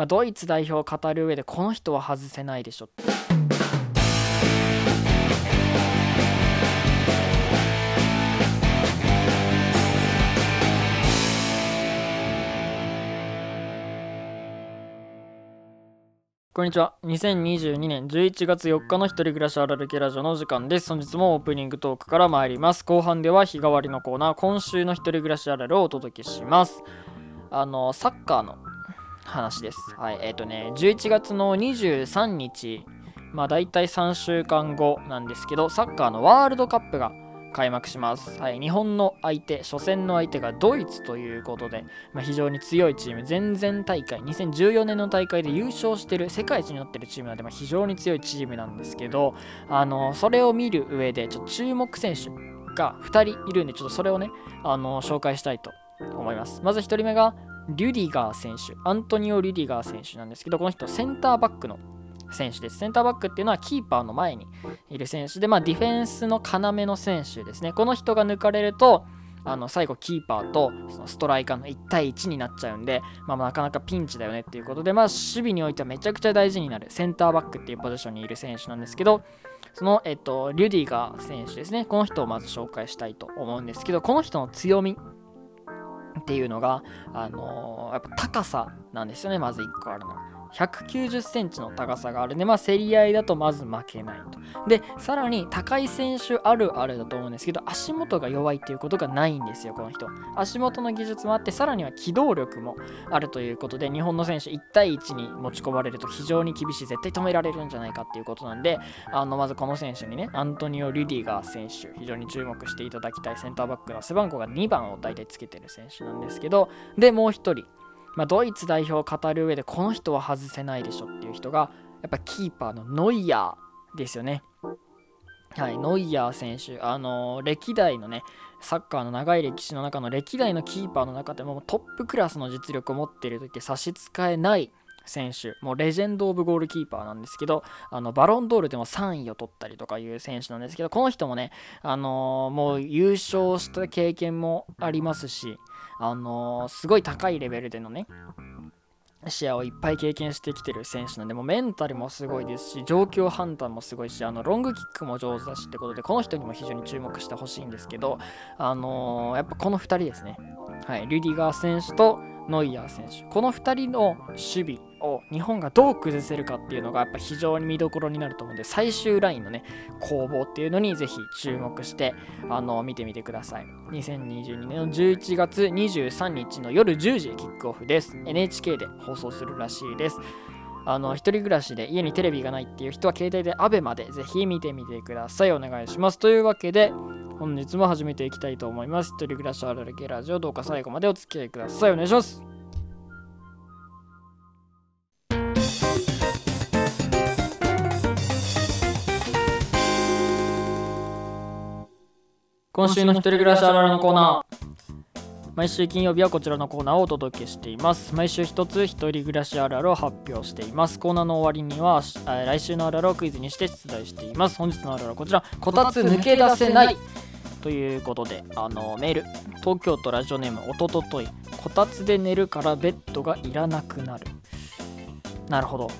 まあ、ドイツ代表を語る上でこの人は外せないでしょこんにちは。2022年11月4日の一人暮らしあるある系ラジオの時間です。本日もオープニングトークから参ります。後半では日替わりのコーナー、今週の一人暮らしあるあるをお届けします。あの、サッカーの話です。はい。えっ、ー、とね、11月の23日、まあ大体3週間後なんですけど、サッカーのワールドカップが開幕します。はい、日本の相手、初戦の相手がドイツということで、まあ、非常に強いチーム、前々大会、2014年の大会で優勝してる、世界一になってるチームなので、まあ、非常に強いチームなんですけど、あのそれを見る上で、ちょっと注目選手が2人いるんで、ちょっとそれをね、あの紹介したいと思います。まず1人目が、リュディガー選手、アントニオ・リュディガー選手なんですけど、この人、センターバックの選手です。センターバックっていうのはキーパーの前にいる選手で、まあ、ディフェンスの要の選手ですね。この人が抜かれると、あの最後キーパーとそのストライカーの1対1になっちゃうんで、まあ、なかなかピンチだよねっていうことで、まあ、守備においてはめちゃくちゃ大事になるセンターバックっていうポジションにいる選手なんですけど、その、えっと、リュディガー選手ですね。この人をまず紹介したいと思うんですけど、この人の強みっていうのが、あのー、やっぱ高さなんですよね、まず1個あるのは。190センチの高さがあるんで、まあ、競り合いだとまず負けないと。で、さらに高い選手あるあるだと思うんですけど、足元が弱いっていうことがないんですよ、この人。足元の技術もあって、さらには機動力もあるということで、日本の選手1対1に持ち込まれると非常に厳しい、絶対止められるんじゃないかっていうことなんで、あのまずこの選手にね、アントニオ・リディガー選手、非常に注目していただきたいセンターバックの背番号が2番を大体つけてる選手なんですけど、で、もう1人。まあ、ドイツ代表を語る上でこの人は外せないでしょっていう人がやっぱキーパーのノイヤーですよね。はい、ノイヤー選手、あのー、歴代のね、サッカーの長い歴史の中の歴代のキーパーの中でもトップクラスの実力を持っていると言って差し支えない選手、もうレジェンド・オブ・ゴールキーパーなんですけど、あのバロンドールでも3位を取ったりとかいう選手なんですけど、この人もね、あのー、もう優勝した経験もありますし、あのー、すごい高いレベルでのね、視野をいっぱい経験してきてる選手なんで、もメンタルもすごいですし、状況判断もすごいし、あのロングキックも上手だしってことで、この人にも非常に注目してほしいんですけど、あのー、やっぱこの2人ですね。はい、リュディガー選手とノイヤー選手。この2人の守備を日本がどう崩せるかっていうのがやっぱ非常に見どころになると思うんで最終ラインのね攻防っていうのにぜひ注目してあの見てみてください。2022年の11月23日の夜10時キックオフです。NHK で放送するらしいです。あの一人暮らしで家にテレビがないっていう人は携帯で ABEMA でぜひ見てみてください。お願いします。というわけで本日も始めていきたいと思います。一人暮らしあるある系ラジオどうか最後までお付き合いください。お願いします。今週の一人暮らしあるあるのコーナー。毎週金曜日はこちらのコーナーをお届けしています。毎週一つ一人暮らしあるあるを発表しています。コーナーの終わりには来週のあるあるをクイズにして出題しています。本日のあるあるはこちら。こたつ抜け出せない。ということであのメール東京都ラジオネームおととといこたつで寝るからベッドがいらなくなる。なるほど。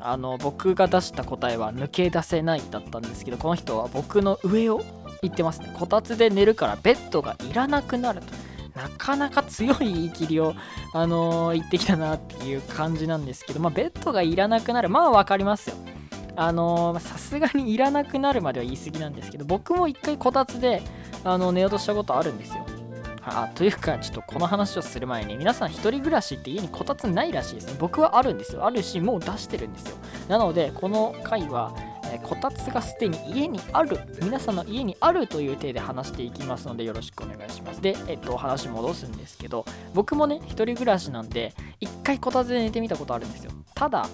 あの僕が出した答えは抜け出せないだったんですけどこの人は僕の上を言ってますね。こたつで寝るからベッドがいらなくなると。なかなか強い言い切りを、あのー、言ってきたなっていう感じなんですけど、まあ、ベッドがいらなくなる。まあ分かりますよ。あのさすがにいらなくなるまでは言い過ぎなんですけど僕も一回こたつであの寝ようとしたことあるんですよあというか、ちょっとこの話をする前に、皆さん一人暮らしって家にこたつないらしいですね。僕はあるんですよ。あるし、もう出してるんですよ。なので、この回は、えこたつがすでに家にある、皆さんの家にあるという体で話していきますので、よろしくお願いします。で、えっと、話戻すんですけど、僕もね、一人暮らしなんで、一回こたつで寝てみたことあるんですよ。ただ、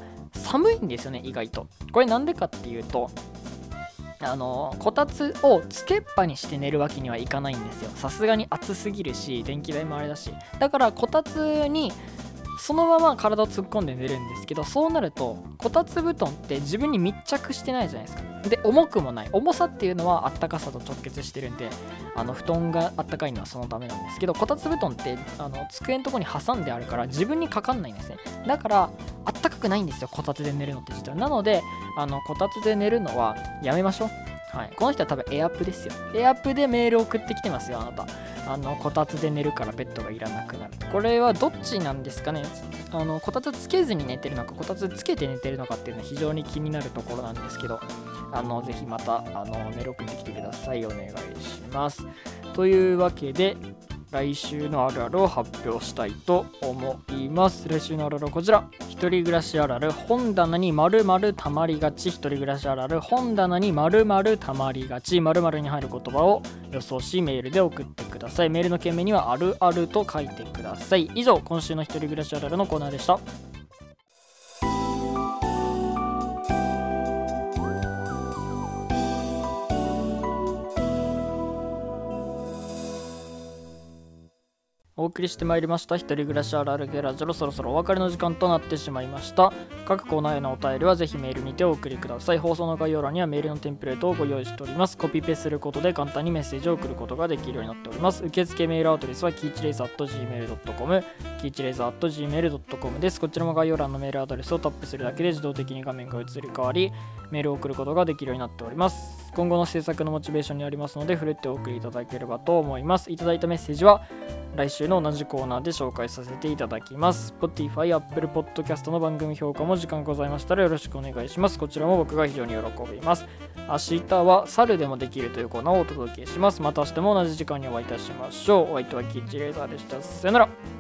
寒いんですよね、意外と。これなんでかっていうと、あのこたつをつけっぱにして寝るわけにはいかないんですよさすがに暑すぎるし電気代もあれだしだからこたつにそのまま体を突っ込んで寝るんですけどそうなるとこたつ布団って自分に密着してないじゃないですか。で重くもない。重さっていうのはあったかさと直結してるんであの布団があったかいのはそのためなんですけどこたつ布団ってあの机のとこに挟んであるから自分にかかんないんですね。だからあったかくないんですよこたつで寝るのって実は。なのであのこたつで寝るのはやめましょう。はい、この人は多分エアップですよ。エアップでメール送ってきてますよ、あなた。あの、こたつで寝るからベッドがいらなくなる。これはどっちなんですかね？あの、こたつつけずに寝てるのか、こたつつけて寝てるのかっていうのは非常に気になるところなんですけど、あの、ぜひまた、あの、メール送ってきてください。お願いします。というわけで、来週のあるあるを発表したいと思います。来週のあるあるはこちら。一人暮らしあるある。本棚に〇〇たまりがち。一人暮らしあるある。本棚に〇〇たまりがち。まるに入る言葉を予想しメールで送ってください。メールの件名にはあるあると書いてください。以上、今週の一人暮らしあるあるのコーナーでした。お送りしてまいりました一人暮らしあるあるゲラジロそろそろお別れの時間となってしまいました。各コーナーへのお便りはぜひメールにてお送りください。放送の概要欄にはメールのテンプレートをご用意しております。コピペすることで簡単にメッセージを送ることができるようになっております。受付メールアドレスはキーチレイザー .gmail.com キーチレイザー .gmail.com です。こちらも概要欄のメールアドレスをタップするだけで自動的に画面が移り変わりメールを送ることができるようになっております。今後の制作のモチベーションにありますのでふるってお送りいただければと思いますいただいたメッセージは来週の同じコーナーで紹介させていただきます。Spotify、Apple Podcast の番組評価も時間ございましたらよろしくお願いします。こちらも僕が非常に喜びます。明日は猿でもできるというコーナーをお届けします。また明日も同じ時間にお会いいたしましょう。お相手はキッチレーザーでした。さよなら。